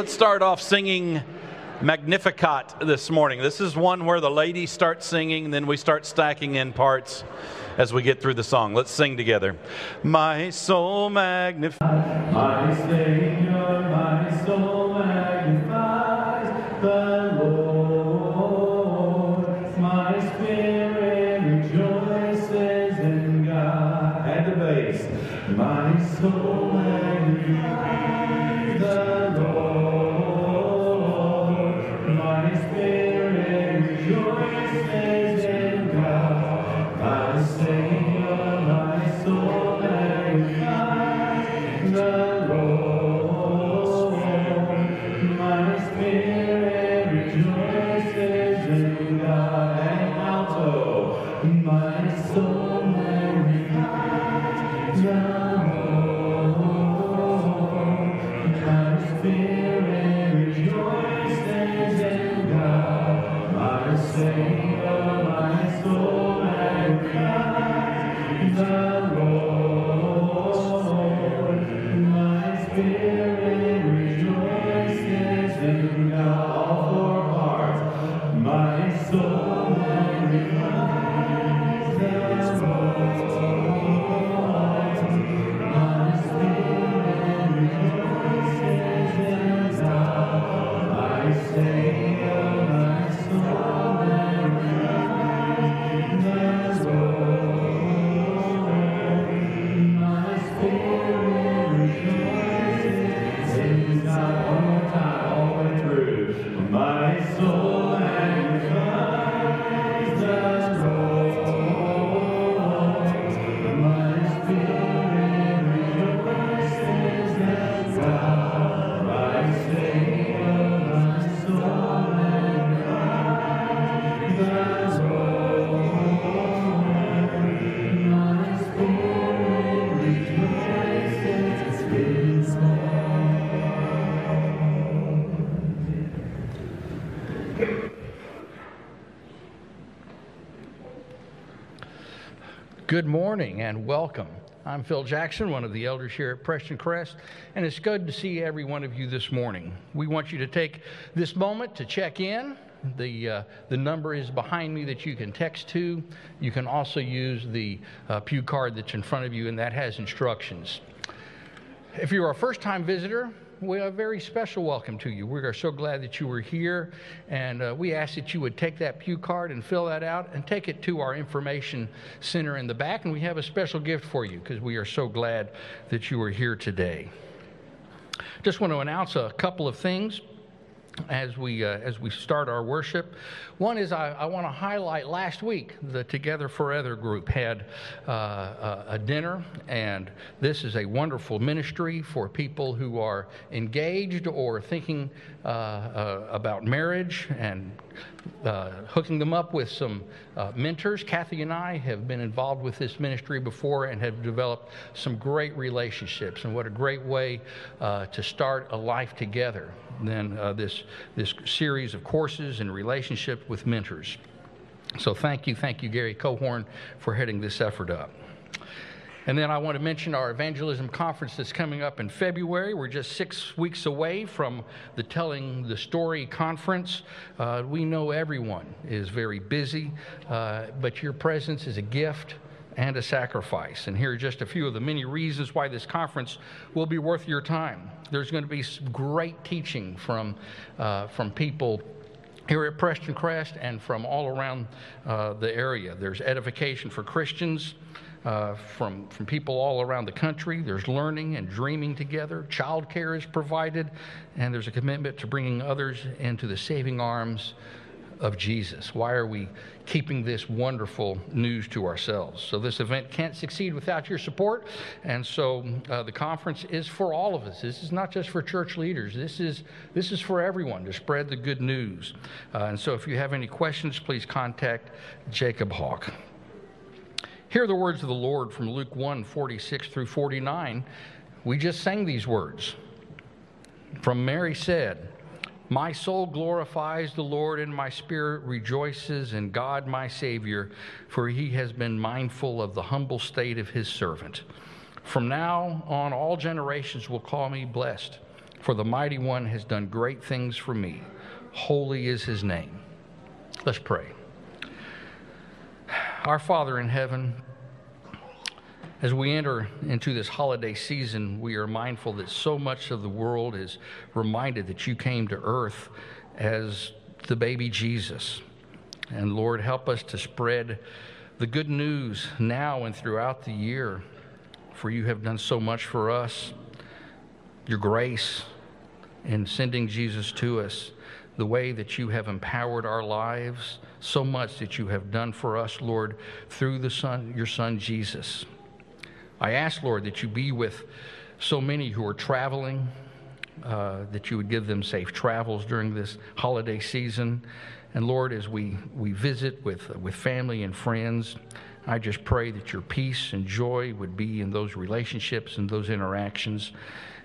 Let's start off singing Magnificat this morning. This is one where the ladies start singing, then we start stacking in parts as we get through the song. Let's sing together. My soul magnifies, My Savior, and welcome. I'm Phil Jackson, one of the elders here at Prestoncrest, and it's good to see every one of you this morning. We want you to take this moment to check in. The, uh, the number is behind me that you can text to. You can also use the uh, pew card that's in front of you, and that has instructions. If you're a first time visitor, we have a very special welcome to you. We are so glad that you were here, and uh, we ask that you would take that pew card and fill that out and take it to our information center in the back. And we have a special gift for you because we are so glad that you are here today. Just want to announce a couple of things as we uh, as we start our worship. One is I, I want to highlight last week the Together Forever group had uh, a, a dinner, and this is a wonderful ministry for people who are engaged or thinking uh, uh, about marriage and uh, hooking them up with some uh, mentors. Kathy and I have been involved with this ministry before and have developed some great relationships. And what a great way uh, to start a life together than this, this series of courses and relationship with mentors. So thank you, thank you, Gary Cohorn, for heading this effort up. And then I want to mention our evangelism conference that's coming up in February. We're just six weeks away from the Telling the Story conference. Uh, we know everyone is very busy, uh, but your presence is a gift and a sacrifice. And here are just a few of the many reasons why this conference will be worth your time. There's going to be great teaching from, uh, from people here at Prestoncrest and from all around uh, the area. There's edification for Christians. Uh, from, from people all around the country. There's learning and dreaming together. Childcare is provided, and there's a commitment to bringing others into the saving arms of Jesus. Why are we keeping this wonderful news to ourselves? So, this event can't succeed without your support. And so, uh, the conference is for all of us. This is not just for church leaders, this is, this is for everyone to spread the good news. Uh, and so, if you have any questions, please contact Jacob Hawk. Hear the words of the Lord from Luke 1 46 through 49. We just sang these words. From Mary said, My soul glorifies the Lord, and my spirit rejoices in God my Savior, for he has been mindful of the humble state of his servant. From now on, all generations will call me blessed. For the mighty one has done great things for me. Holy is his name. Let's pray. Our Father in heaven, as we enter into this holiday season, we are mindful that so much of the world is reminded that you came to earth as the baby Jesus. And Lord, help us to spread the good news now and throughout the year, for you have done so much for us. Your grace in sending Jesus to us, the way that you have empowered our lives, so much that you have done for us, Lord, through the Son, your Son Jesus. I ask, Lord, that you be with so many who are traveling, uh, that you would give them safe travels during this holiday season. And Lord, as we, we visit with, with family and friends, I just pray that your peace and joy would be in those relationships and those interactions.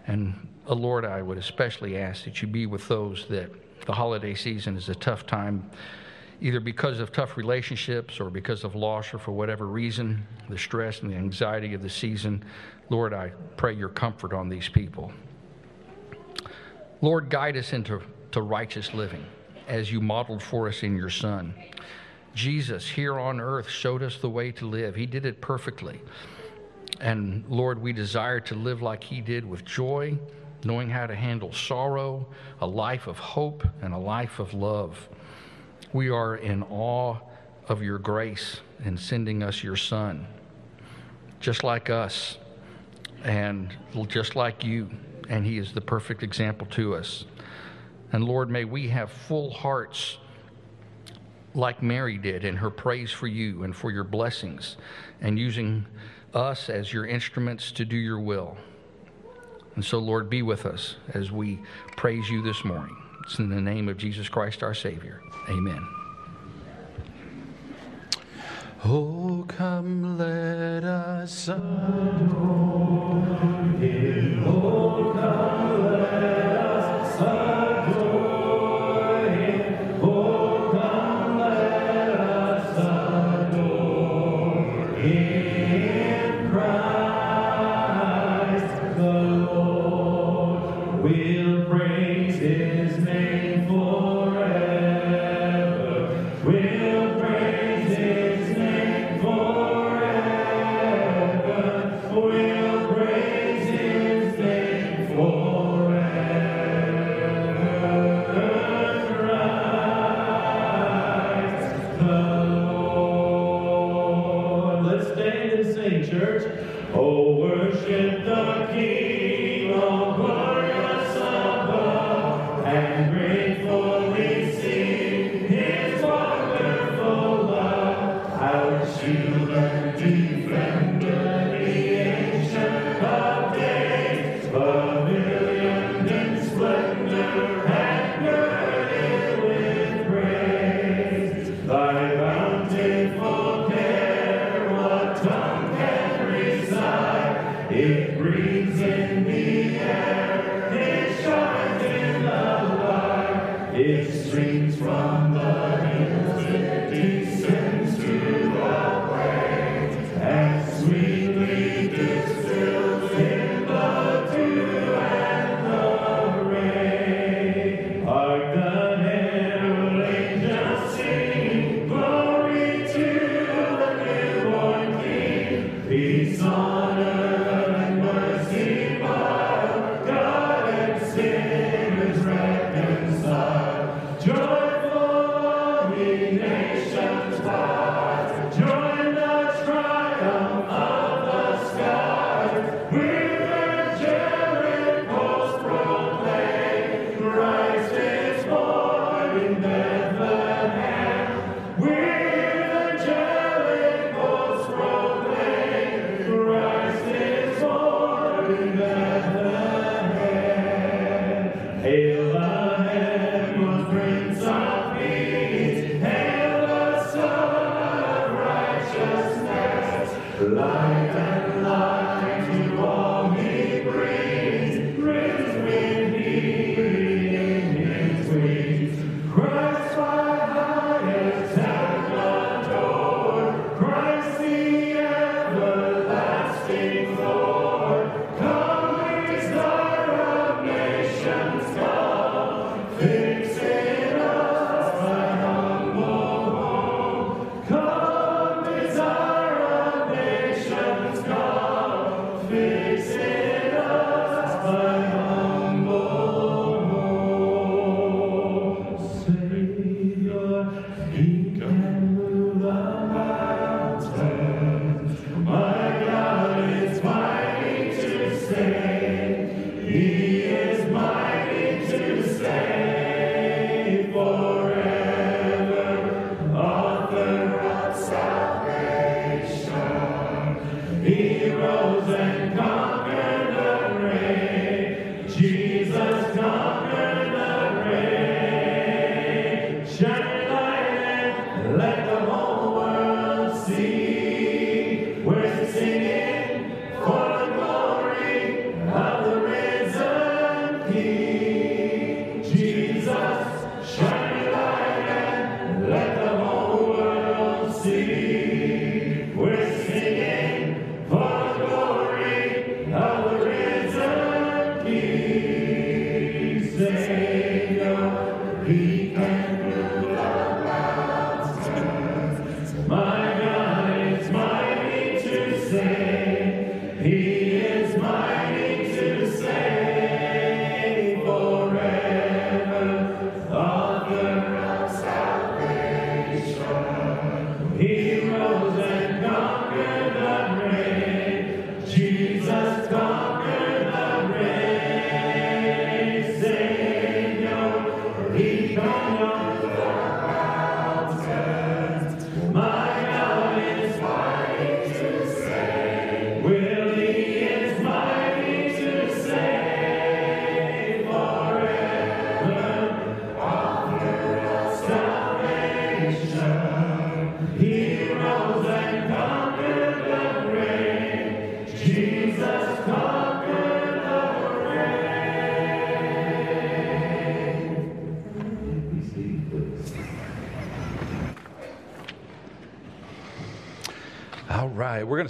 And uh, Lord, I would especially ask that you be with those that the holiday season is a tough time either because of tough relationships or because of loss or for whatever reason, the stress and the anxiety of the season. Lord, I pray your comfort on these people. Lord, guide us into to righteous living as you modeled for us in your Son. Jesus here on earth showed us the way to live, He did it perfectly. And Lord, we desire to live like He did with joy, knowing how to handle sorrow, a life of hope, and a life of love. We are in awe of your grace in sending us your Son, just like us and just like you. And He is the perfect example to us. And Lord, may we have full hearts like Mary did in her praise for you and for your blessings and using us as your instruments to do your will. And so, Lord, be with us as we praise you this morning. It's in the name of Jesus Christ our Savior. Amen. Oh, come, let us adore Him.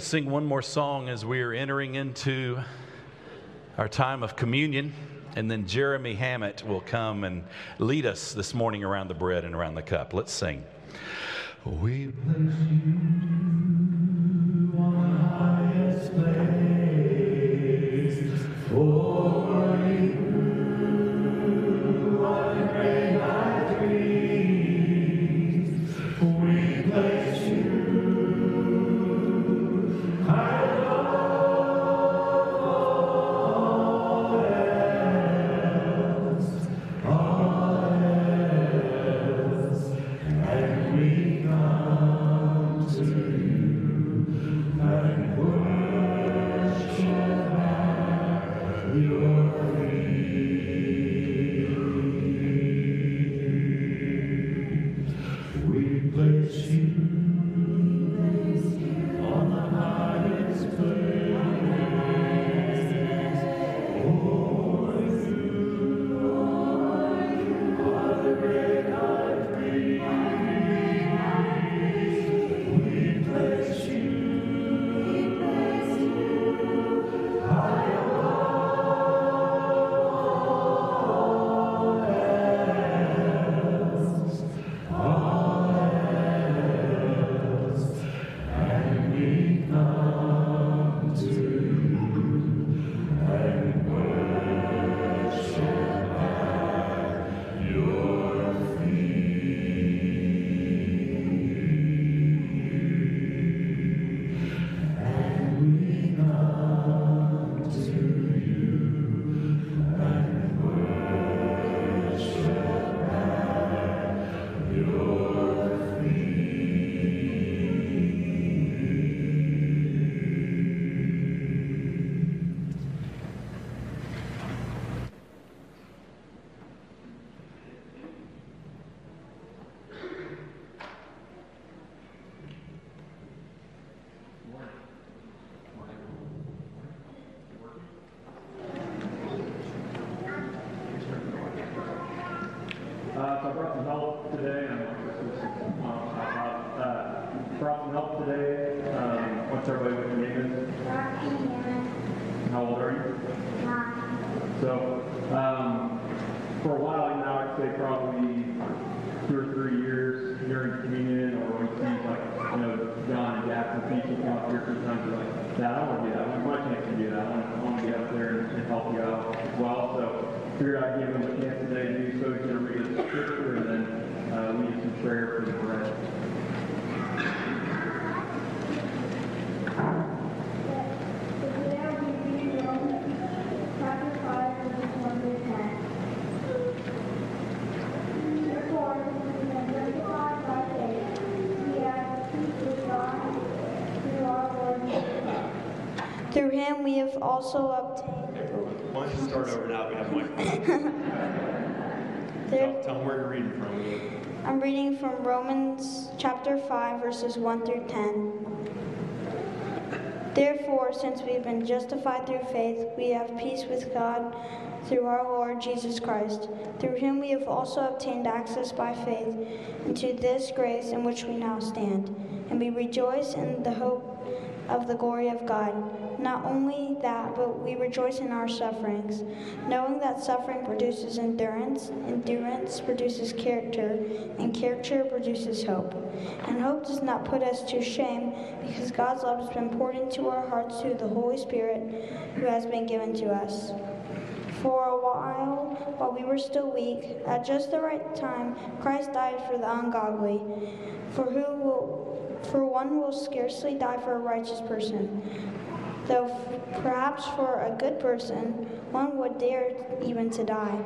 Sing one more song as we are entering into our time of communion. And then Jeremy Hammett will come and lead us this morning around the bread and around the cup. Let's sing. We place you him we have also obtained. Why don't you start over now? We have one. There, Tell, tell them where you're reading from. I'm reading from Romans chapter 5, verses 1 through 10. Therefore, since we have been justified through faith, we have peace with God through our Lord Jesus Christ. Through him we have also obtained access by faith into this grace in which we now stand. And we rejoice in the hope of the glory of God. Not only that, but we rejoice in our sufferings, knowing that suffering produces endurance, endurance produces character, and character produces hope. And hope does not put us to shame, because God's love has been poured into our hearts through the Holy Spirit who has been given to us. For a while, while we were still weak, at just the right time, Christ died for the ungodly. For who will for one will scarcely die for a righteous person, though perhaps for a good person one would dare even to die.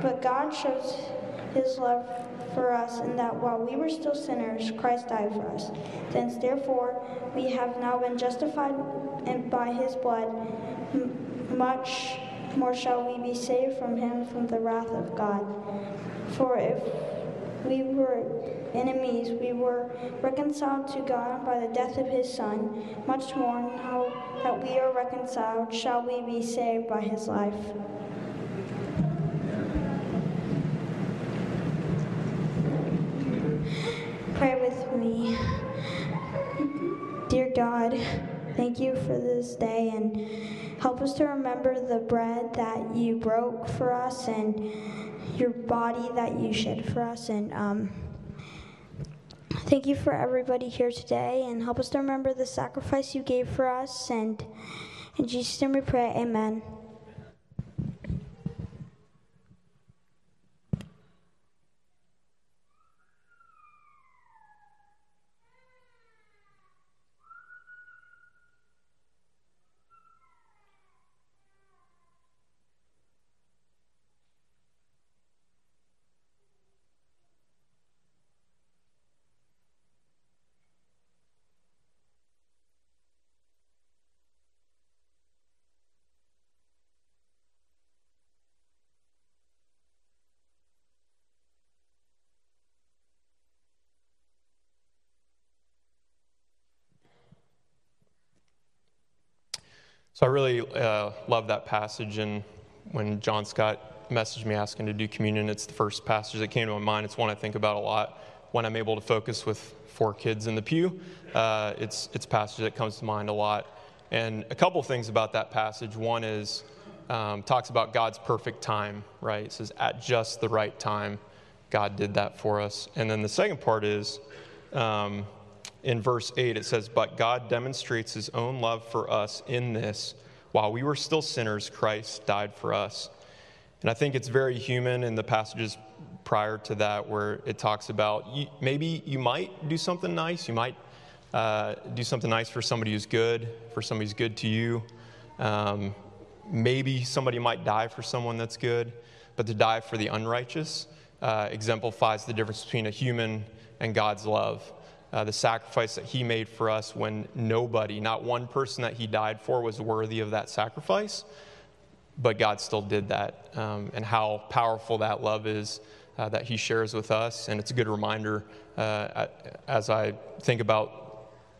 But God shows his love for us in that while we were still sinners, Christ died for us. Since therefore we have now been justified by his blood, much more shall we be saved from him from the wrath of God. For if we were enemies, we were reconciled to God by the death of his Son. Much more, now that we are reconciled, shall we be saved by his life. Pray with me. Dear God, Thank you for this day and help us to remember the bread that you broke for us and your body that you shed for us. And um, thank you for everybody here today and help us to remember the sacrifice you gave for us. And in Jesus' name we pray, amen. So I really uh, love that passage, and when John Scott messaged me asking to do communion, it's the first passage that came to my mind. It's one I think about a lot when I'm able to focus with four kids in the pew. Uh, it's it's a passage that comes to mind a lot, and a couple things about that passage. One is um, talks about God's perfect time, right? It says at just the right time, God did that for us, and then the second part is. Um, in verse 8, it says, But God demonstrates his own love for us in this while we were still sinners, Christ died for us. And I think it's very human in the passages prior to that where it talks about maybe you might do something nice. You might uh, do something nice for somebody who's good, for somebody who's good to you. Um, maybe somebody might die for someone that's good, but to die for the unrighteous uh, exemplifies the difference between a human and God's love uh, the sacrifice that he made for us when nobody, not one person that he died for, was worthy of that sacrifice. But God still did that, um, and how powerful that love is uh, that he shares with us. And it's a good reminder uh, as I think about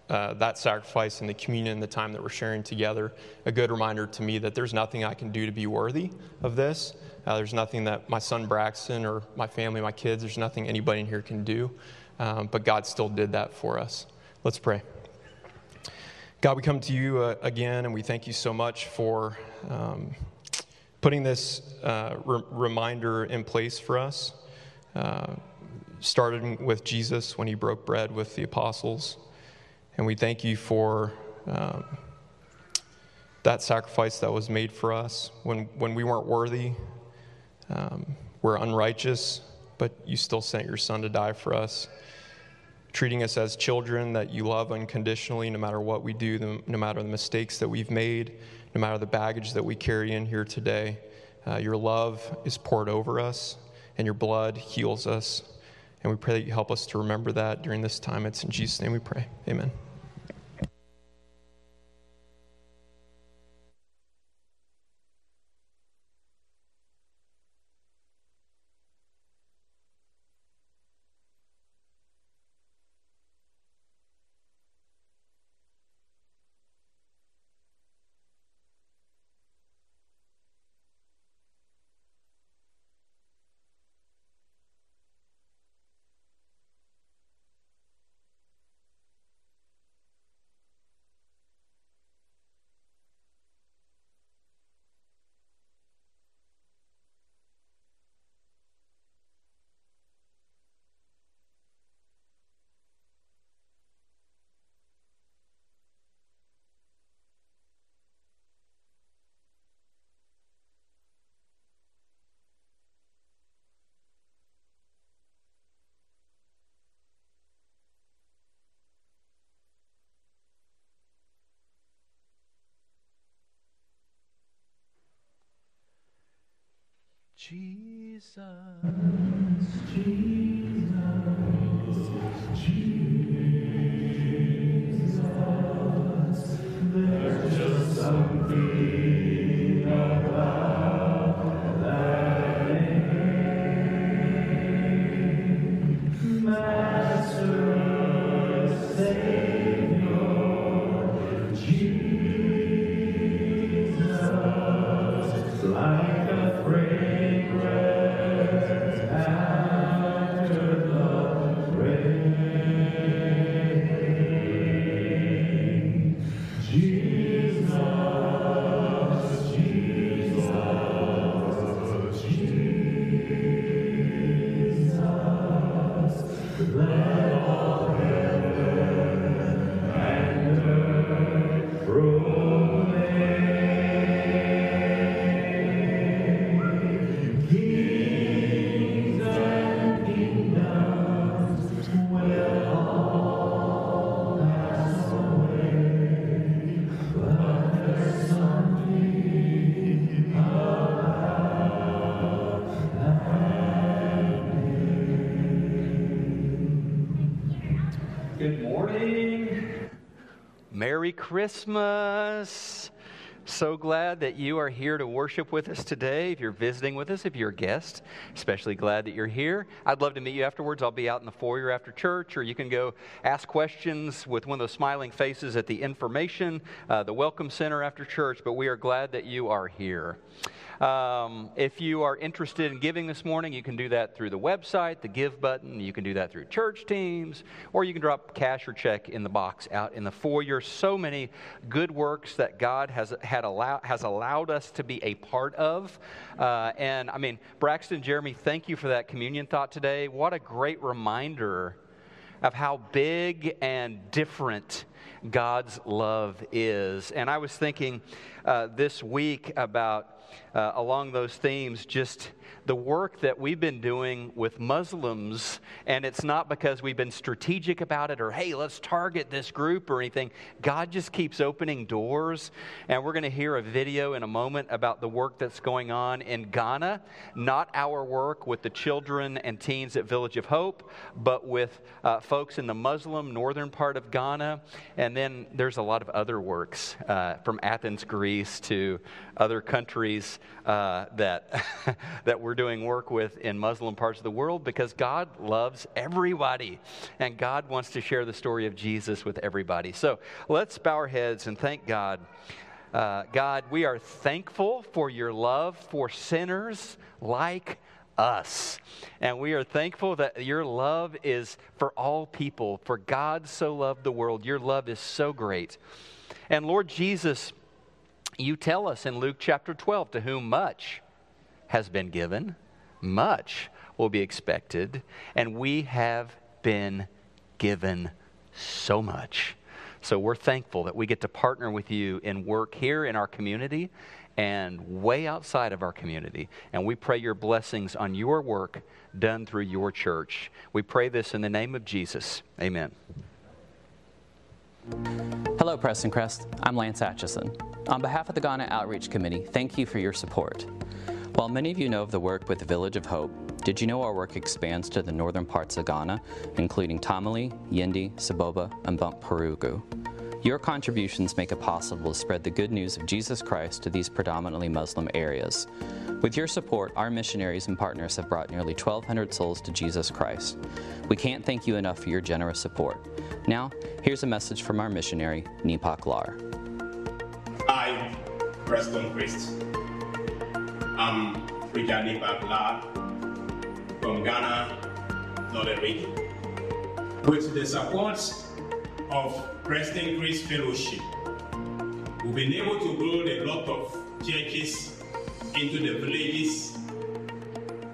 uh, that sacrifice and the communion and the time that we're sharing together, a good reminder to me that there's nothing I can do to be worthy of this. Uh, there's nothing that my son Braxton or my family, my kids, there's nothing anybody in here can do um, but God still did that for us. Let's pray. God, we come to you uh, again, and we thank you so much for um, putting this uh, re- reminder in place for us. Uh, started with Jesus when he broke bread with the apostles. And we thank you for um, that sacrifice that was made for us when, when we weren't worthy, um, we're unrighteous, but you still sent your son to die for us treating us as children that you love unconditionally, no matter what we do, no matter the mistakes that we've made, no matter the baggage that we carry in here today. Uh, your love is poured over us, and your blood heals us. And we pray that you help us to remember that during this time. It's in Jesus' name we pray. Amen. Jesus, Jesus, Jesus, there's just something Christmas. So glad that you are here to worship with us today. If you're visiting with us, if you're a guest, especially glad that you're here. I'd love to meet you afterwards. I'll be out in the foyer after church, or you can go ask questions with one of those smiling faces at the information, uh, the Welcome Center after church. But we are glad that you are here. Um, if you are interested in giving this morning, you can do that through the website, the give button. You can do that through church teams, or you can drop cash or check in the box out in the foyer. So many good works that God has had allow, has allowed us to be a part of. Uh, and I mean, Braxton, Jeremy, thank you for that communion thought today. What a great reminder of how big and different God's love is. And I was thinking uh, this week about uh, along those themes, just the work that we've been doing with Muslims, and it's not because we've been strategic about it or, hey, let's target this group or anything. God just keeps opening doors, and we're going to hear a video in a moment about the work that's going on in Ghana. Not our work with the children and teens at Village of Hope, but with uh, folks in the Muslim northern part of Ghana. And then there's a lot of other works uh, from Athens, Greece to other countries uh, that, that we're doing work with in Muslim parts of the world because God loves everybody and God wants to share the story of Jesus with everybody. So let's bow our heads and thank God. Uh, God, we are thankful for your love for sinners like us. And we are thankful that your love is for all people. For God so loved the world. Your love is so great. And Lord Jesus, you tell us in Luke chapter 12 to whom much has been given, much will be expected, and we have been given so much. So we're thankful that we get to partner with you in work here in our community and way outside of our community. And we pray your blessings on your work done through your church. We pray this in the name of Jesus. Amen. Hello, Prestoncrest. I'm Lance Atchison. On behalf of the Ghana Outreach Committee, thank you for your support. While many of you know of the work with the Village of Hope, did you know our work expands to the northern parts of Ghana, including Tamale, Yendi, Saboba, and Bunkpurugu? Your contributions make it possible to spread the good news of Jesus Christ to these predominantly Muslim areas. With your support, our missionaries and partners have brought nearly 1,200 souls to Jesus Christ. We can't thank you enough for your generous support. Now, here's a message from our missionary, Nipak Lar. I, Prestoncrest, I'm Preacher Nipak Lar from Ghana, Northern Region. With the support of Prestoncrest Fellowship, we've been able to build a lot of churches into the villages.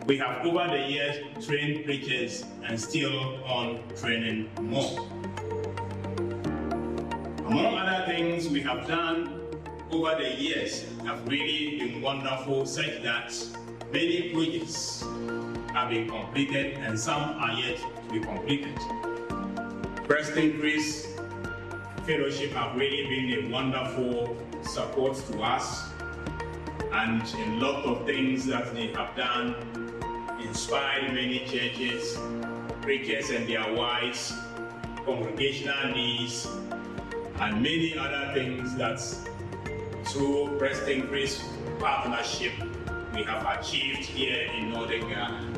We have over the years trained preachers and still on training more. Among other things we have done over the years have really been wonderful, such that many projects have been completed and some are yet to be completed. Prestoncrest Fellowship have really been a wonderful support to us and a lot of things that they have done inspired many churches, preachers and their wives, congregational needs, and many other things that through Prestoncrest Partnership we have achieved here in Northern Ghana.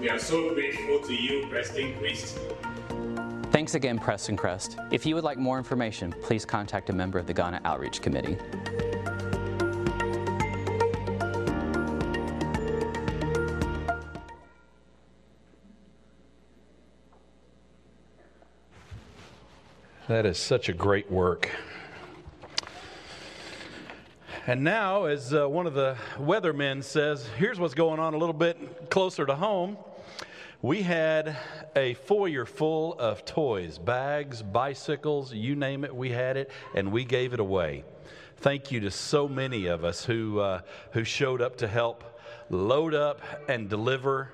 We are so grateful to you, Prestoncrest. Thanks again, Prestoncrest. If you would like more information, please contact a member of the Ghana Outreach Committee. That is such a great work. And now, as uh, one of the weathermen says, here's what's going on a little bit closer to home. We had a foyer full of toys, bags, bicycles, you name it, we had it, and we gave it away. Thank you to so many of us who, uh, who showed up to help load up and deliver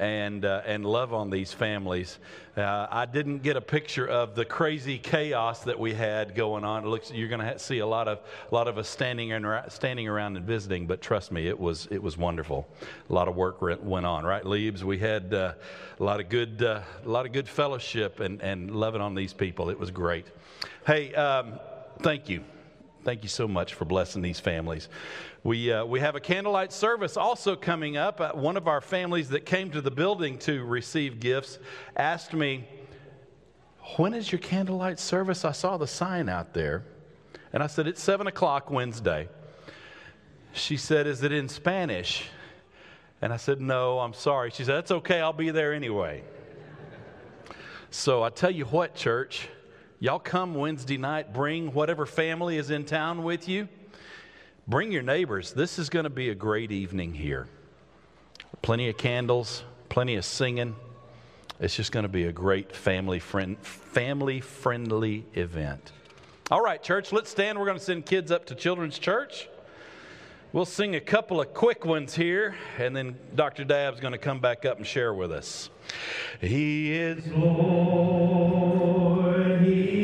and, uh, and love on these families. Uh, I didn't get a picture of the crazy chaos that we had going on. It looks you're going to see a lot of a lot of us standing and standing around and visiting, but trust me, it was it was wonderful. A lot of work went on, right, Leaves? We had uh, a lot of good uh, a lot of good fellowship and and loving on these people. It was great. Hey, um, thank you. Thank you so much for blessing these families. We, uh, we have a candlelight service also coming up. Uh, one of our families that came to the building to receive gifts asked me, When is your candlelight service? I saw the sign out there. And I said, It's 7 o'clock Wednesday. She said, Is it in Spanish? And I said, No, I'm sorry. She said, That's okay, I'll be there anyway. So I tell you what, church, y'all come Wednesday night, bring whatever family is in town with you. Bring your neighbors. This is going to be a great evening here. Plenty of candles, plenty of singing. It's just going to be a great family friend, family friendly event. All right, church, let's stand. We're going to send kids up to Children's Church. We'll sing a couple of quick ones here, and then Dr. Dabb's going to come back up and share with us. He is Lord, He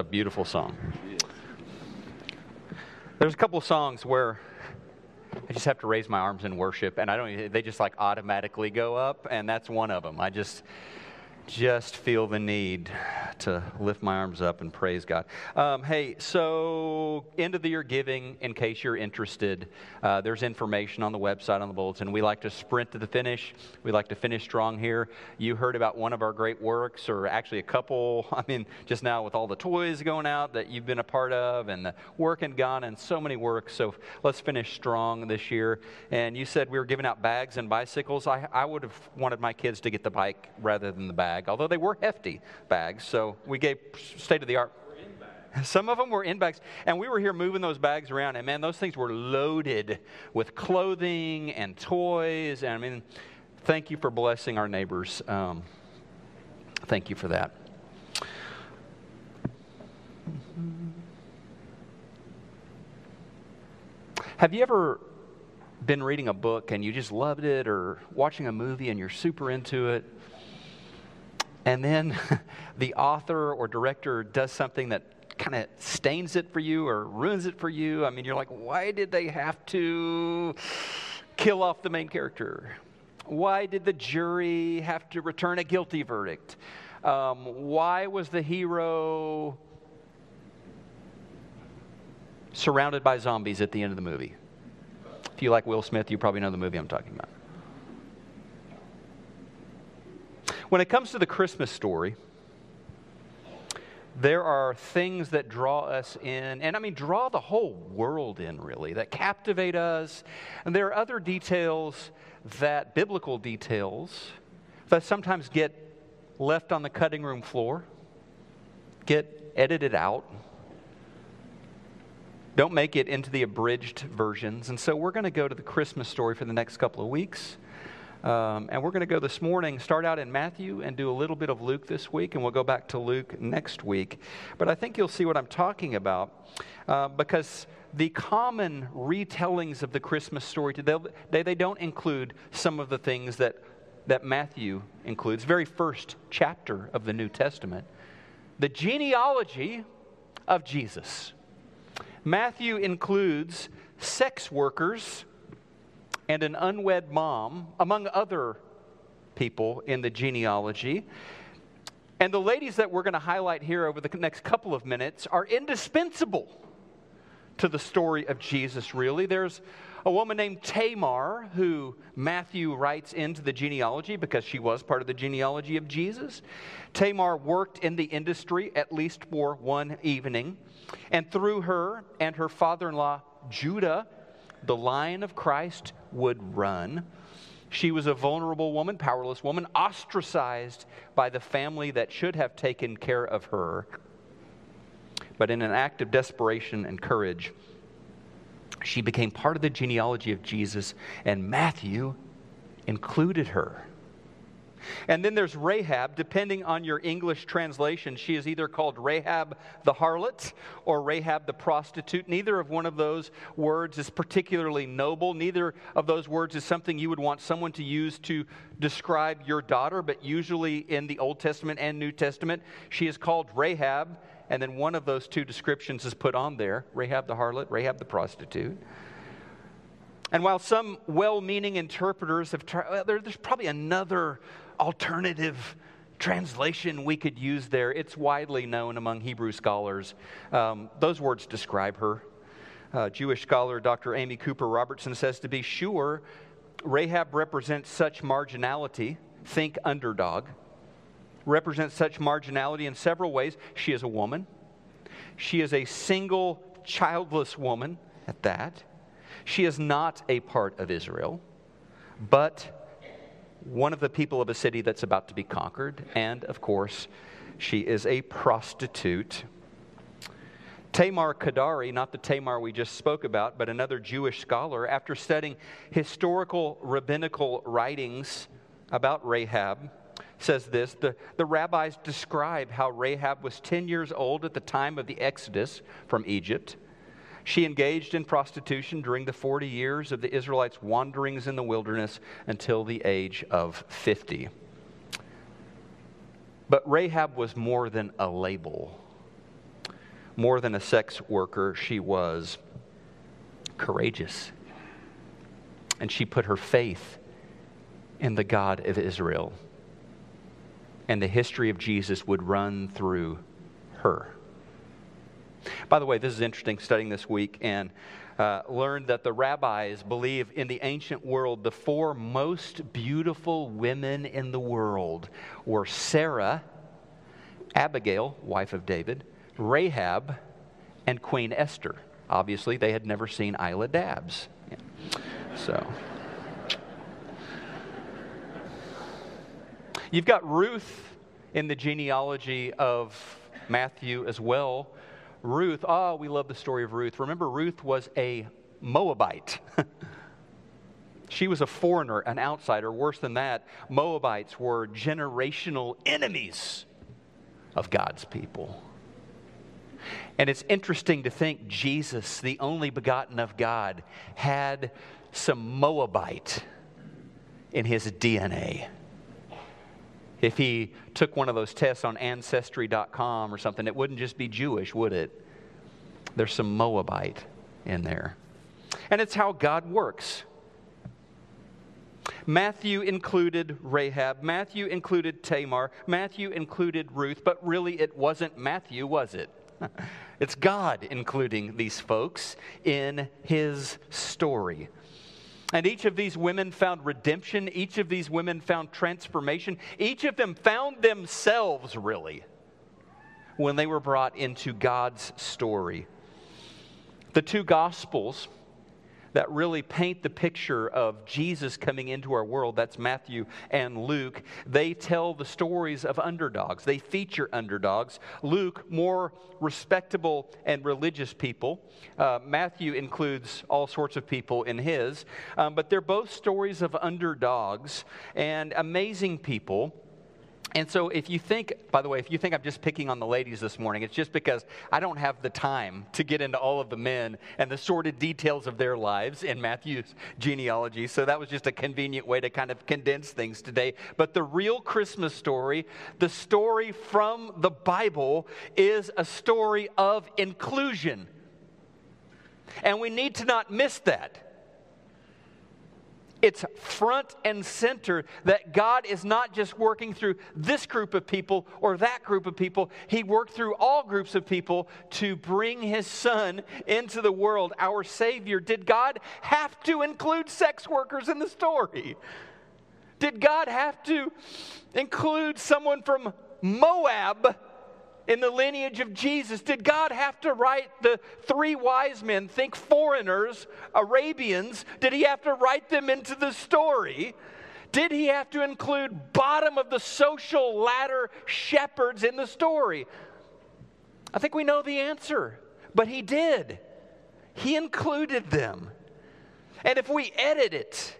a beautiful song. There's a couple of songs where I just have to raise my arms in worship, and I don't. They just like automatically go up, and that's one of them. I just just feel the need to lift my arms up and praise God. Um, hey, so end of the year giving, in case you're interested, uh, there's information on the website, on the bulletin. We like to sprint to the finish. We like to finish strong here. You heard about one of our great works, or actually a couple. I mean, just now with all the toys going out that you've been a part of, and the work in Ghana, and so many works. So let's finish strong this year. And you said we were giving out bags and bicycles. I, I would have wanted my kids to get the bike rather than the bag, although they were hefty bags. So we gave state of the art. Some of them were in bags, and we were here moving those bags around, and man, those things were loaded with clothing and toys. And I mean, thank you for blessing our neighbors. Um, thank you for that. Have you ever been reading a book and you just loved it, or watching a movie and you're super into it? And then the author or director does something that kind of stains it for you or ruins it for you. I mean, you're like, why did they have to kill off the main character? Why did the jury have to return a guilty verdict? Um, why was the hero surrounded by zombies at the end of the movie? If you like Will Smith, you probably know the movie I'm talking about. When it comes to the Christmas story, there are things that draw us in, and I mean, draw the whole world in, really, that captivate us. And there are other details that, biblical details, that sometimes get left on the cutting room floor, get edited out, don't make it into the abridged versions. And so we're going to go to the Christmas story for the next couple of weeks. Um, and we're going to go this morning, start out in Matthew and do a little bit of Luke this week, and we'll go back to Luke next week. But I think you'll see what I'm talking about uh, because the common retellings of the Christmas story today, they don't include some of the things that, that Matthew includes, very first chapter of the New Testament. The genealogy of Jesus. Matthew includes sex workers, and an unwed mom, among other people in the genealogy. And the ladies that we're going to highlight here over the next couple of minutes are indispensable to the story of Jesus, really. There's a woman named Tamar who Matthew writes into the genealogy because she was part of the genealogy of Jesus. Tamar worked in the industry at least for one evening, and through her and her father in law, Judah, the line of Christ would run. She was a vulnerable woman, powerless woman, ostracized by the family that should have taken care of her. But in an act of desperation and courage, she became part of the genealogy of Jesus, and Matthew included her. And then there's Rahab. Depending on your English translation, she is either called Rahab the harlot or Rahab the prostitute. Neither of one of those words is particularly noble. Neither of those words is something you would want someone to use to describe your daughter, but usually in the Old Testament and New Testament, she is called Rahab, and then one of those two descriptions is put on there Rahab the harlot, Rahab the prostitute. And while some well meaning interpreters have tried, well, there, there's probably another alternative translation we could use there. It's widely known among Hebrew scholars. Um, those words describe her. Uh, Jewish scholar Dr. Amy Cooper Robertson says to be sure, Rahab represents such marginality, think underdog, represents such marginality in several ways. She is a woman, she is a single, childless woman at that. She is not a part of Israel, but one of the people of a city that's about to be conquered. And of course, she is a prostitute. Tamar Kadari, not the Tamar we just spoke about, but another Jewish scholar, after studying historical rabbinical writings about Rahab, says this the, the rabbis describe how Rahab was 10 years old at the time of the Exodus from Egypt. She engaged in prostitution during the 40 years of the Israelites' wanderings in the wilderness until the age of 50. But Rahab was more than a label, more than a sex worker. She was courageous. And she put her faith in the God of Israel. And the history of Jesus would run through her. By the way, this is interesting studying this week and uh, learned that the rabbis believe in the ancient world the four most beautiful women in the world were Sarah, Abigail, wife of David, Rahab, and Queen Esther. Obviously, they had never seen Isla Dabbs. Yeah. So. You've got Ruth in the genealogy of Matthew as well. Ruth, oh, we love the story of Ruth. Remember, Ruth was a Moabite. she was a foreigner, an outsider. Worse than that, Moabites were generational enemies of God's people. And it's interesting to think Jesus, the only begotten of God, had some Moabite in his DNA if he took one of those tests on ancestry.com or something, it wouldn't just be Jewish, would it? There's some Moabite in there. And it's how God works. Matthew included Rahab. Matthew included Tamar. Matthew included Ruth, but really it wasn't Matthew, was it? It's God including these folks in his story. And each of these women found redemption. Each of these women found transformation. Each of them found themselves, really, when they were brought into God's story. The two Gospels that really paint the picture of Jesus coming into our world. That's Matthew and Luke. They tell the stories of underdogs, they feature underdogs. Luke, more respectable and religious people. Uh, Matthew includes all sorts of people in his, um, but they're both stories of underdogs and amazing people and so, if you think, by the way, if you think I'm just picking on the ladies this morning, it's just because I don't have the time to get into all of the men and the sordid details of their lives in Matthew's genealogy. So, that was just a convenient way to kind of condense things today. But the real Christmas story, the story from the Bible, is a story of inclusion. And we need to not miss that. It's front and center that God is not just working through this group of people or that group of people. He worked through all groups of people to bring His Son into the world, our Savior. Did God have to include sex workers in the story? Did God have to include someone from Moab in the lineage of Jesus? Did God have to write the three wise men, think foreigners, Arabians? Did he have to write them into the story? Did he have to include bottom of the social ladder shepherds in the story? I think we know the answer, but he did. He included them. And if we edit it,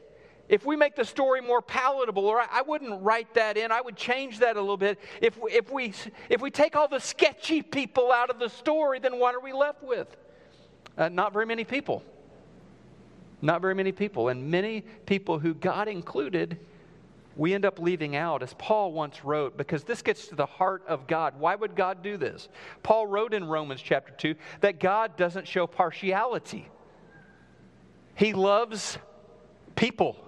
if we make the story more palatable, or I, wouldn't write that in, I would change that a little bit. If, if, we, if we take all the sketchy people out of the story, then what are we left with? Uh, not very many people. Not very many people. And many people who God included, we end up leaving out, as Paul once wrote, because this gets to the heart of God. Why would God do this? Paul wrote in Romans chapter 2 that God doesn't show partiality, He loves people.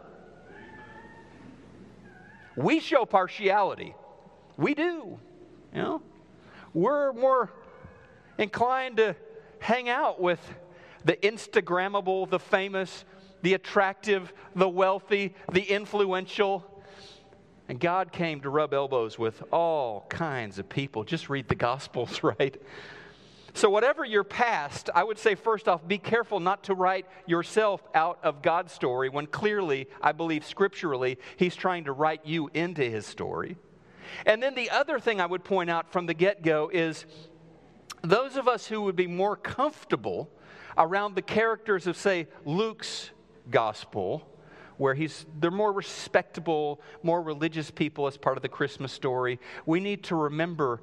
We show partiality. We do. You know? We're more inclined to hang out with the Instagrammable, the famous, the attractive, the wealthy, the influential. And God came to rub elbows with all kinds of people. Just read the Gospels, right? So, whatever your past, I would say first off, be careful not to write yourself out of God's story when clearly, I believe scripturally, He's trying to write you into His story. And then the other thing I would point out from the get go is those of us who would be more comfortable around the characters of, say, Luke's gospel, where he's they're more respectable, more religious people as part of the Christmas story. We need to remember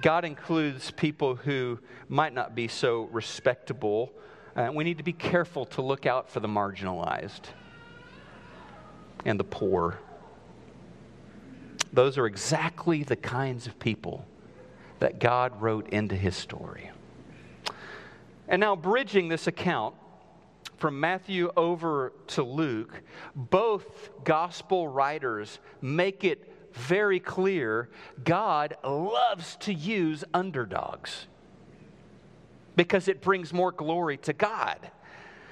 God includes people who might not be so respectable. Uh, we need to be careful to look out for the marginalized and the poor. Those are exactly the kinds of people that God wrote into his story. And now, bridging this account from Matthew over to Luke, both gospel writers make it very clear God loves to use underdogs because it brings more glory to God.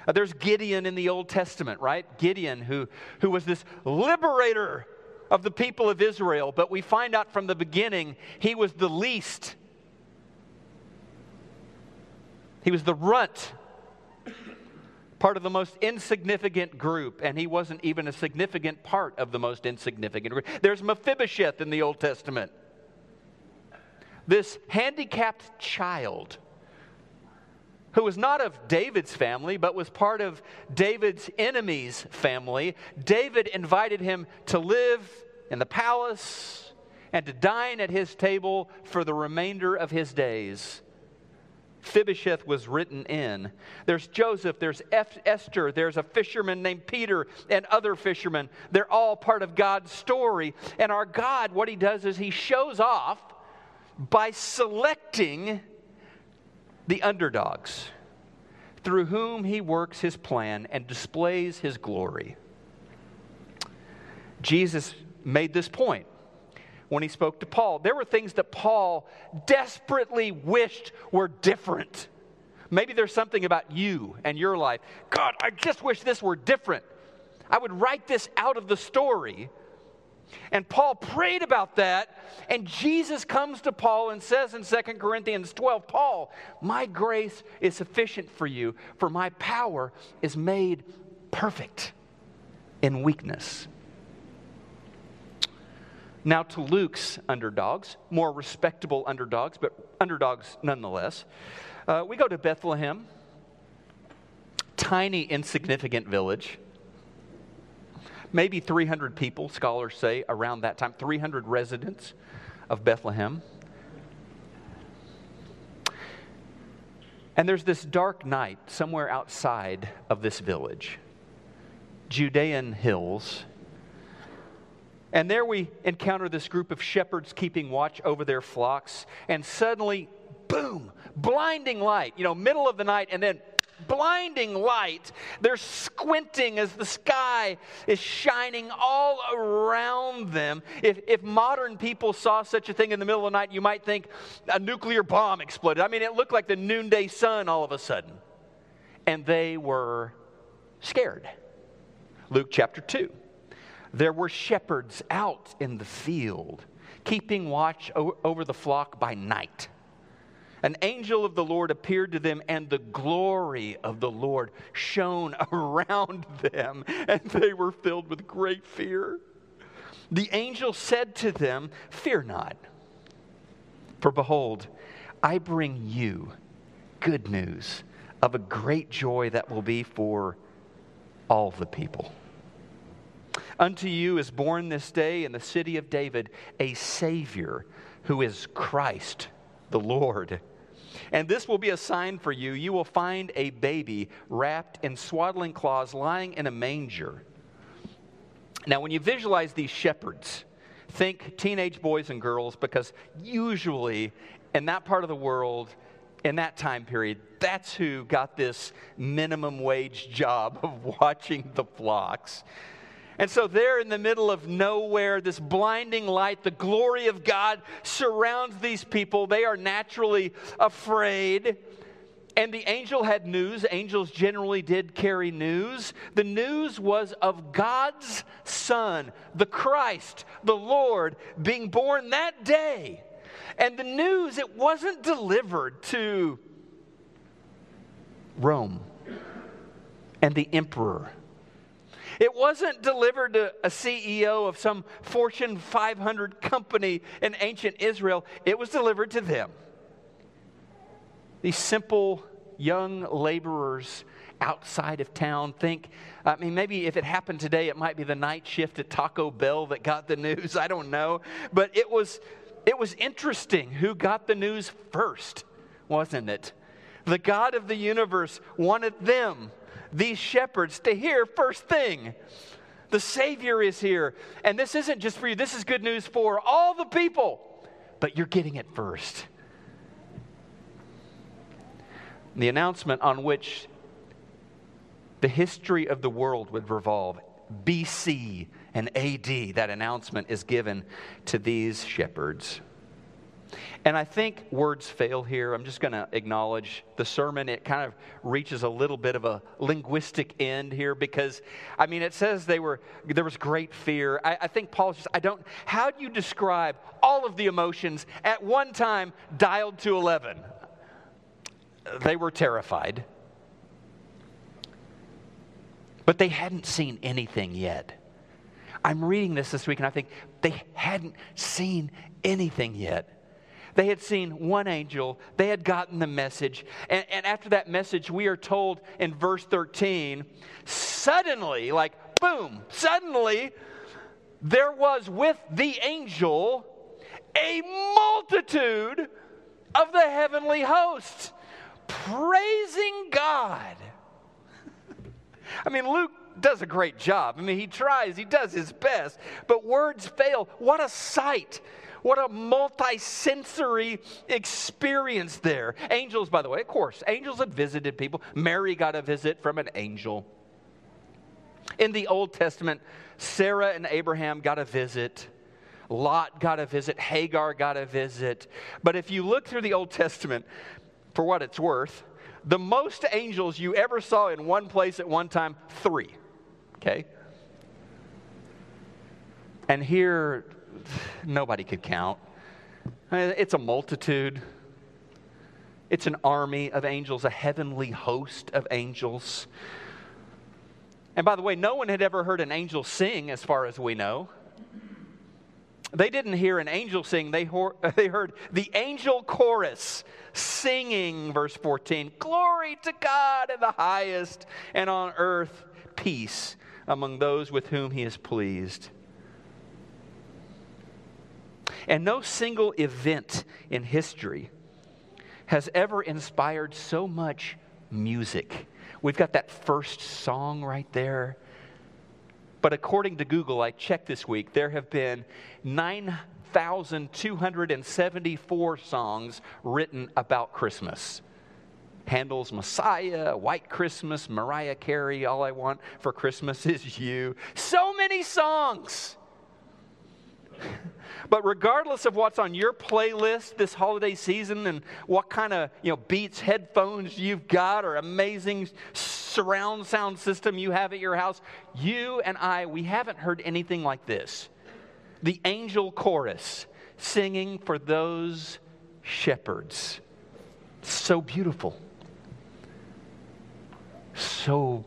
Uh, there's Gideon in the Old Testament, right? Gideon, who, who was this liberator of the people of Israel, but we find out from the beginning he was the least. He was the runt part of the most insignificant group, and he wasn't even a significant part of the most insignificant group. There's Mephibosheth in the Old Testament. This handicapped child who was not of David's family, but was part of David's enemy's family. David invited him to live in the palace and to dine at his table for the remainder of his days. Mephibosheth was written in. There's Joseph, there's Esther, there's a fisherman named Peter, and other fishermen. They're all part of God's story. And our God, what he does is he shows off by selecting the underdogs through whom he works his plan and displays his glory. Jesus made this point when he spoke to Paul. There were things that Paul desperately wished were different. Maybe there's something about you and your life. God, I just wish this were different. I would write this out of the story. And Paul prayed about that, and Jesus comes to Paul and says in 2 Corinthians 12, Paul, my grace is sufficient for you, for my power is made perfect in weakness. Now, to Luke's underdogs, more respectable underdogs, but underdogs nonetheless, uh, we go to Bethlehem, tiny, insignificant village. Maybe 300 people, scholars say, around that time, 300 residents of Bethlehem. And there's this dark night somewhere outside of this village. Judean hills and there we encounter this group of shepherds keeping watch over their flocks. And suddenly, boom, blinding light, you know, middle of the night, and then blinding light. They're squinting as the sky is shining all around them. If, if modern people saw such a thing in the middle of the night, you might think a nuclear bomb exploded. I mean, it looked like the noonday sun all of a sudden. And they were scared. Luke chapter 2. There were shepherds out in the field, keeping watch over the flock by night. An angel of the Lord appeared to them, and the glory of the Lord shone around them, and they were filled with great fear. The angel said to them, Fear not, for behold, I bring you good news of a great joy that will be for all the people. Unto you is born this day in the city of David a Savior who is Christ the Lord. And this will be a sign for you. You will find a baby wrapped in swaddling cloths lying in a manger. Now, when you visualize these shepherds, think teenage boys and girls because usually in that part of the world, in that time period, that's who got this minimum wage job of watching the flocks. And so, there in the middle of nowhere, this blinding light, the glory of God surrounds these people. They are naturally afraid. And the angel had news. Angels generally did carry news. The news was of God's Son, the Christ, the Lord, being born that day. And the news, it wasn't delivered to Rome and the emperor. It wasn't delivered to a CEO of some Fortune 500 company in ancient Israel. It was delivered to them. These simple young laborers outside of town think, I mean, maybe if it happened today, it might be the night shift at Taco Bell that got the news. I don't know. But it was, it was interesting who got the news first, wasn't it? The God of the universe wanted them these shepherds to hear first thing. The Savior is here. And this isn't just for you, this is good news for all the people, but you're getting it first. The announcement on which the history of the world would revolve, BC and AD, that announcement is given to these shepherds. And I think words fail here. I'm just going to acknowledge the sermon. It kind of reaches a little bit of a linguistic end here because, I mean, it says they were there was great fear. I, I think Paul's just I don't. How do you describe all of the emotions at one time dialed to eleven? They were terrified, but they hadn't seen anything yet. I'm reading this this week and I think they hadn't seen anything yet. They had seen one angel, they had gotten the message. And, and after that message, we are told in verse 13 suddenly, like boom, suddenly, there was with the angel a multitude of the heavenly hosts praising God. I mean, Luke does a great job. I mean, he tries, he does his best, but words fail. What a sight! What a multi-sensory experience there. Angels, by the way, of course, angels had visited people. Mary got a visit from an angel. In the Old Testament, Sarah and Abraham got a visit. Lot got a visit. Hagar got a visit. But if you look through the Old Testament, for what it's worth, the most angels you ever saw in one place at one time, three. Okay? And here, nobody could count. Eh, it's a multitude. It's an army of angels, a heavenly host of angels. And by the way, no one had ever heard an angel sing, as far as we know. They didn't hear an angel sing, they, they heard the angel chorus singing, verse 14 Glory to God in the highest, and on earth peace among those with whom he is pleased. And no single event in history has ever inspired so much music. We've got that first song right there. But according to Google, I checked this week, there have been 9,274 songs written about Christmas. Handel's Messiah, White Christmas, Mariah Carey, All I Want for Christmas is You. So many songs. But regardless of what's on your playlist this holiday season and what kind of you know Beats headphones you've got or amazing surround sound system you have at your house, you and I we haven't heard anything like this. The angel chorus singing for those shepherds. So beautiful. So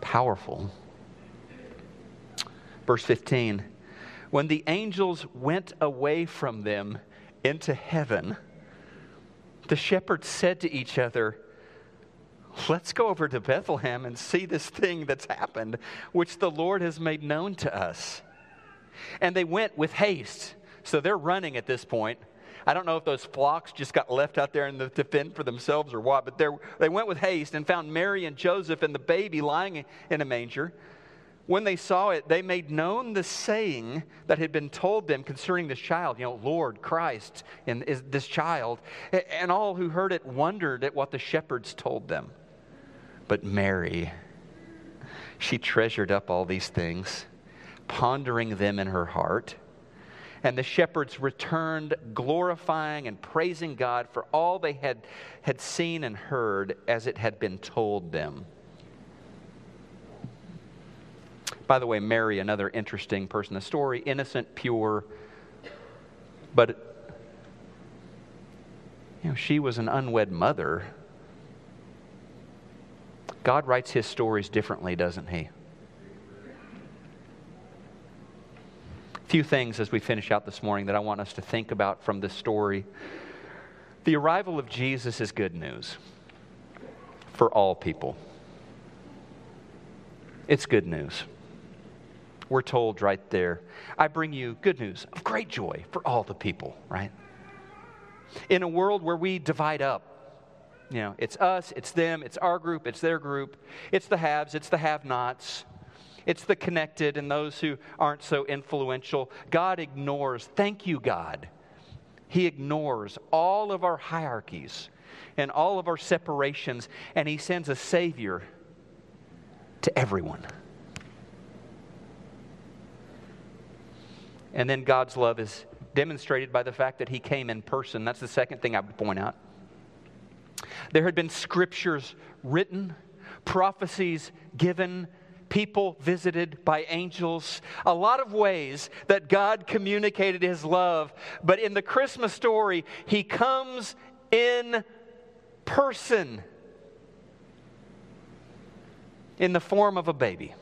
powerful. Verse 15 when the angels went away from them into heaven, the shepherds said to each other, Let's go over to Bethlehem and see this thing that's happened, which the Lord has made known to us. And they went with haste. So they're running at this point. I don't know if those flocks just got left out there the, to fend for themselves or what, but they went with haste and found Mary and Joseph and the baby lying in a manger. When they saw it, they made known the saying that had been told them concerning this child, you know, Lord, Christ, and is this child. And all who heard it wondered at what the shepherds told them. But Mary, she treasured up all these things, pondering them in her heart. And the shepherds returned, glorifying and praising God for all they had, had seen and heard as it had been told them. By the way, Mary, another interesting person in the story, innocent, pure, but you know, she was an unwed mother. God writes his stories differently, doesn't he? A few things as we finish out this morning that I want us to think about from this story. The arrival of Jesus is good news for all people. It's good news we're told right there, I bring you good news of great joy for all the people, right? In a world where we divide up, you know, it's us, it's them, it's our group, it's their group, it's the haves, it's the have nots, it's the connected and those who aren't so influential. God ignores, thank you, God. He ignores all of our hierarchies and all of our separations, and He sends a Savior to everyone. And then God's love is demonstrated by the fact that he came in person. That's the second thing I would point out. There had been scriptures written, prophecies given, people visited by angels, a lot of ways that God communicated his love. But in the Christmas story, he comes in person in the form of a baby.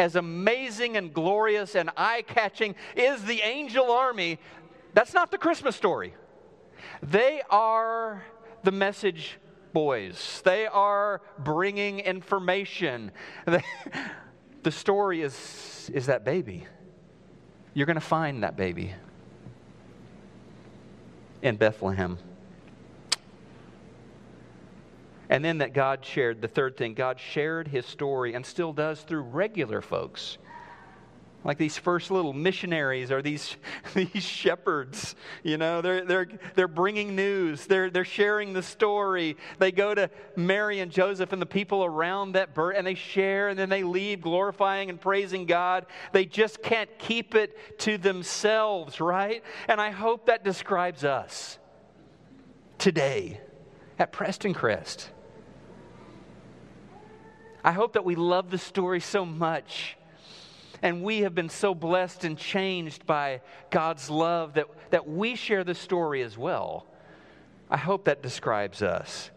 As amazing and glorious and eye catching is the angel army, that's not the Christmas story. They are the message boys, they are bringing information. the story is, is that baby. You're going to find that baby in Bethlehem. And then that God shared, the third thing, God shared his story and still does through regular folks. Like these first little missionaries or these, these shepherds, you know, they're, they're, they're bringing news, they're, they're sharing the story. They go to Mary and Joseph and the people around that birth, and they share, and then they leave glorifying and praising God. They just can't keep it to themselves, right? And I hope that describes us today at Prestoncrest. I hope that we love the story so much. And we have been so blessed and changed by God's love that, that we share the story as well. I hope that describes us.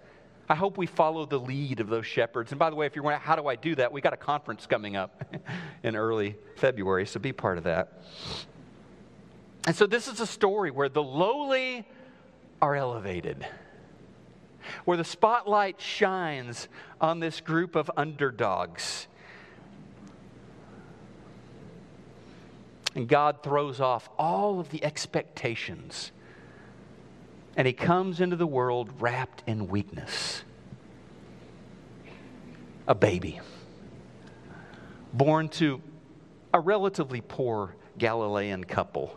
I hope we follow the lead of those shepherds. And by the way, if you're wondering, how do I do that? We got a conference coming up in early February, so be part of that. And so this is a story where the lowly are elevated where the spotlight shines on this group of underdogs. And God throws off all of the expectations. And he comes into the world wrapped in weakness. A baby, born to a relatively poor Galilean couple.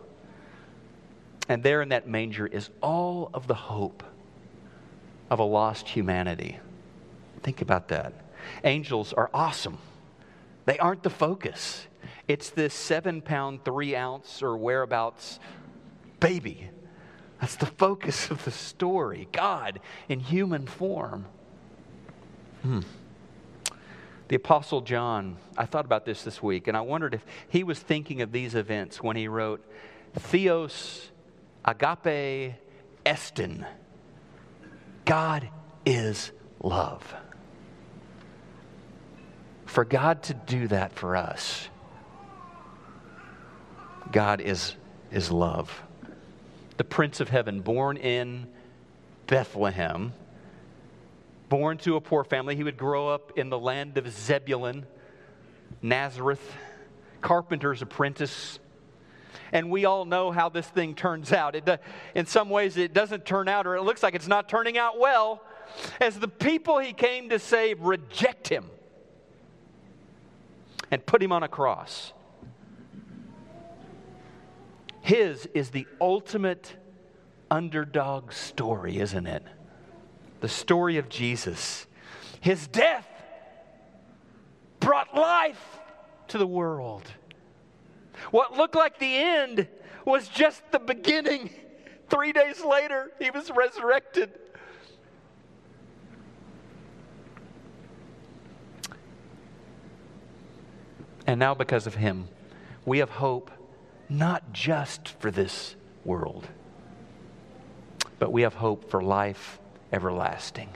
And there in that manger is all of the hope of a lost humanity. Think about that. Angels are awesome, they aren't the focus. It's this seven pound, three ounce, or whereabouts baby. That's the focus of the story God in human form. Hmm. The Apostle John, I thought about this this week, and I wondered if he was thinking of these events when he wrote, Theos agape estin. God is love. For God to do that for us, God is, is love. The Prince of Heaven, born in Bethlehem, born to a poor family. He would grow up in the land of Zebulun, Nazareth, carpenter's apprentice. And we all know how this thing turns out. It, uh, in some ways, it doesn't turn out, or it looks like it's not turning out well, as the people he came to save reject him and put him on a cross. His is the ultimate underdog story, isn't it? The story of Jesus. His death brought life to the world. What looked like the end was just the beginning. Three days later, he was resurrected. And now, because of him, we have hope not just for this world, but we have hope for life everlasting.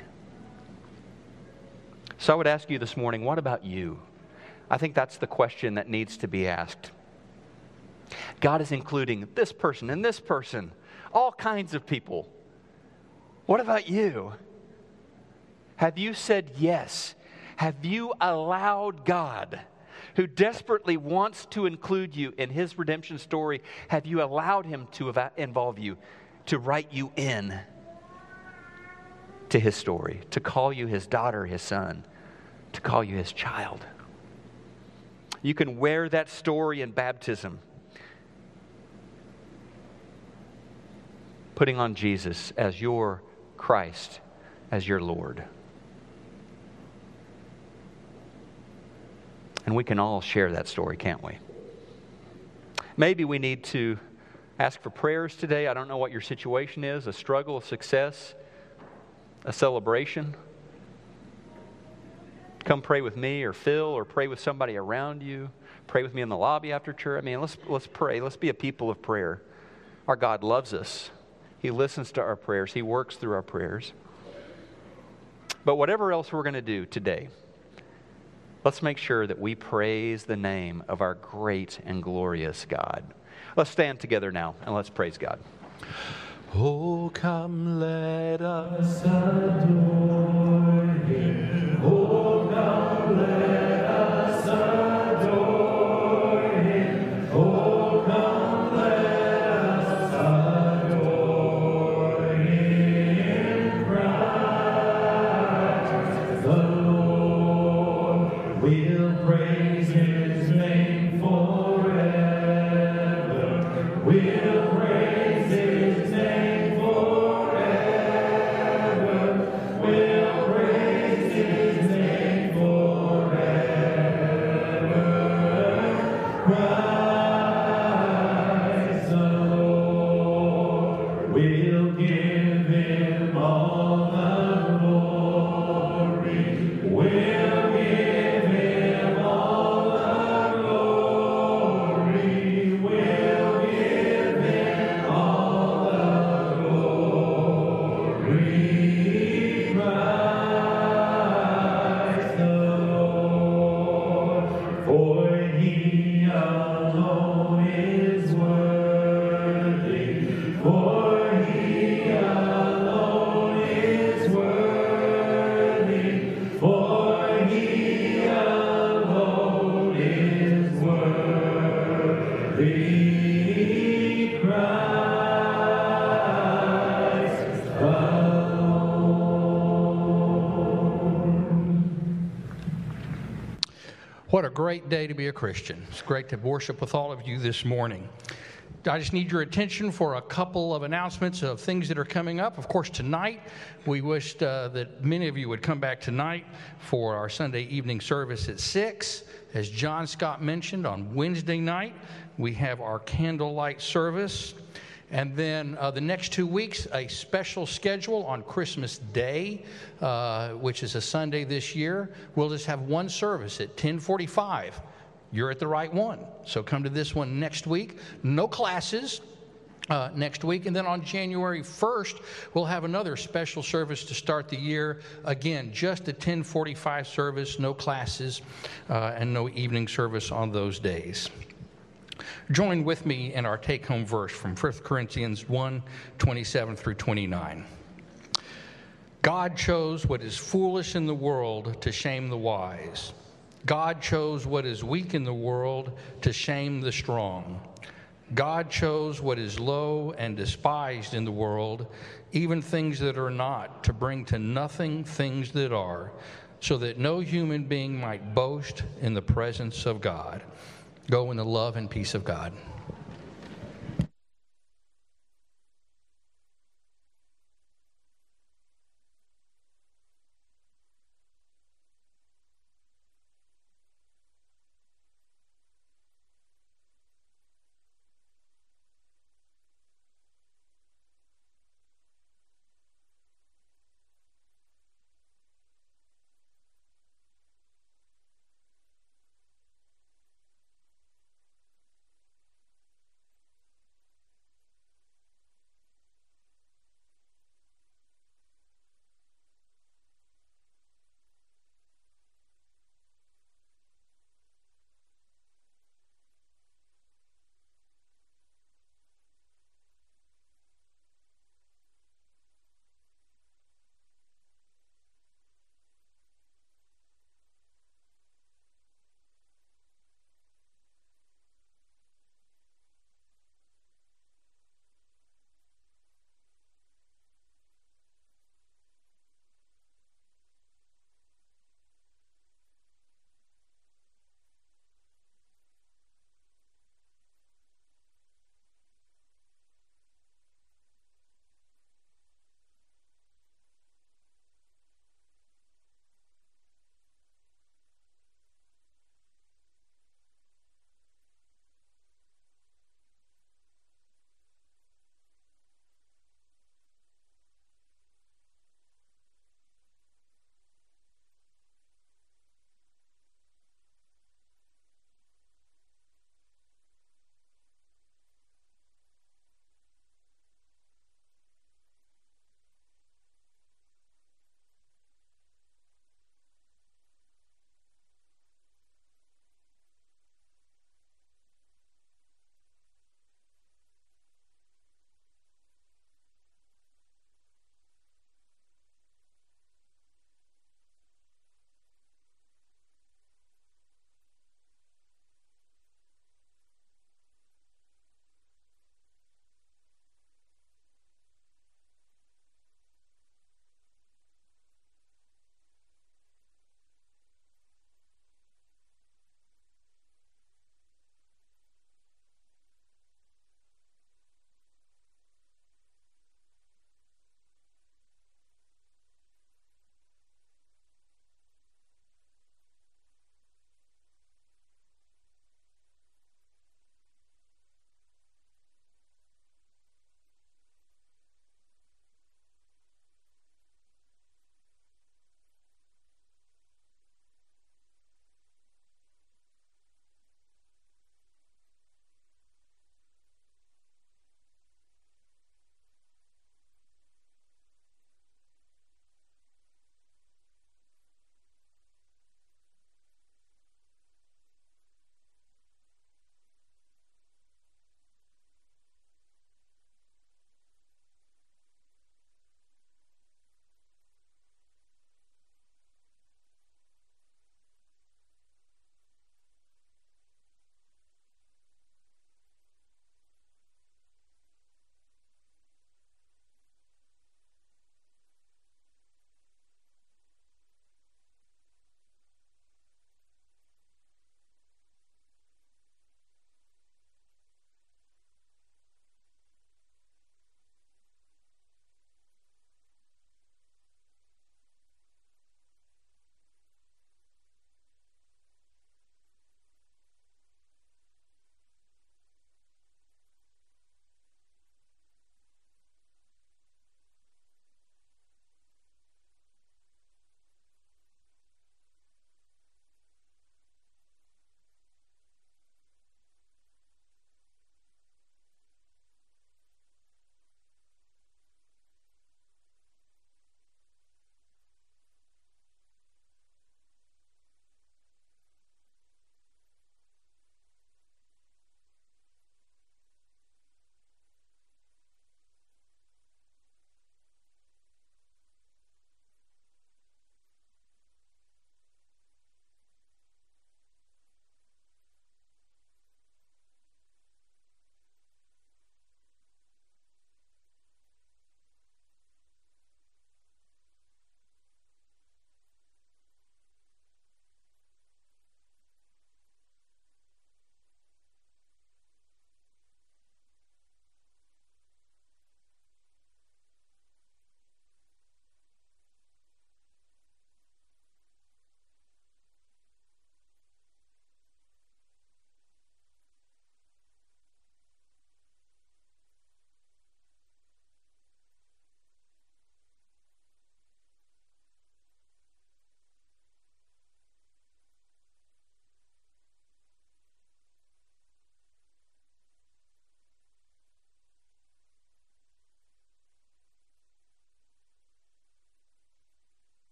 So I would ask you this morning what about you? I think that's the question that needs to be asked. God is including this person and this person, all kinds of people. What about you? Have you said yes? Have you allowed God? who desperately wants to include you in his redemption story, have you allowed him to involve you, to write you in to his story, to call you his daughter, his son, to call you his child? You can wear that story in baptism, putting on Jesus as your Christ, as your Lord. And we can all share that story, can't we? Maybe we need to ask for prayers today. I don't know what your situation is a struggle, a success, a celebration. Come pray with me or Phil or pray with somebody around you. Pray with me in the lobby after church. I mean, let's, let's pray. Let's be a people of prayer. Our God loves us, He listens to our prayers, He works through our prayers. But whatever else we're going to do today, Let's make sure that we praise the name of our great and glorious God. Let's stand together now and let's praise God. Oh, come, let us adore. Great day to be a Christian. It's great to worship with all of you this morning. I just need your attention for a couple of announcements of things that are coming up. Of course, tonight, we wished uh, that many of you would come back tonight for our Sunday evening service at 6. As John Scott mentioned, on Wednesday night, we have our candlelight service. And then uh, the next two weeks, a special schedule on Christmas Day, uh, which is a Sunday this year. We'll just have one service at 1045 you're at the right one. So come to this one next week. No classes. Uh, next week. And then on January 1st, we'll have another special service to start the year. Again, just a 1045 service, no classes, uh, and no evening service on those days. Join with me in our take home verse from 1 Corinthians 1 27 through 29. God chose what is foolish in the world to shame the wise. God chose what is weak in the world to shame the strong. God chose what is low and despised in the world, even things that are not, to bring to nothing things that are, so that no human being might boast in the presence of God. Go in the love and peace of God.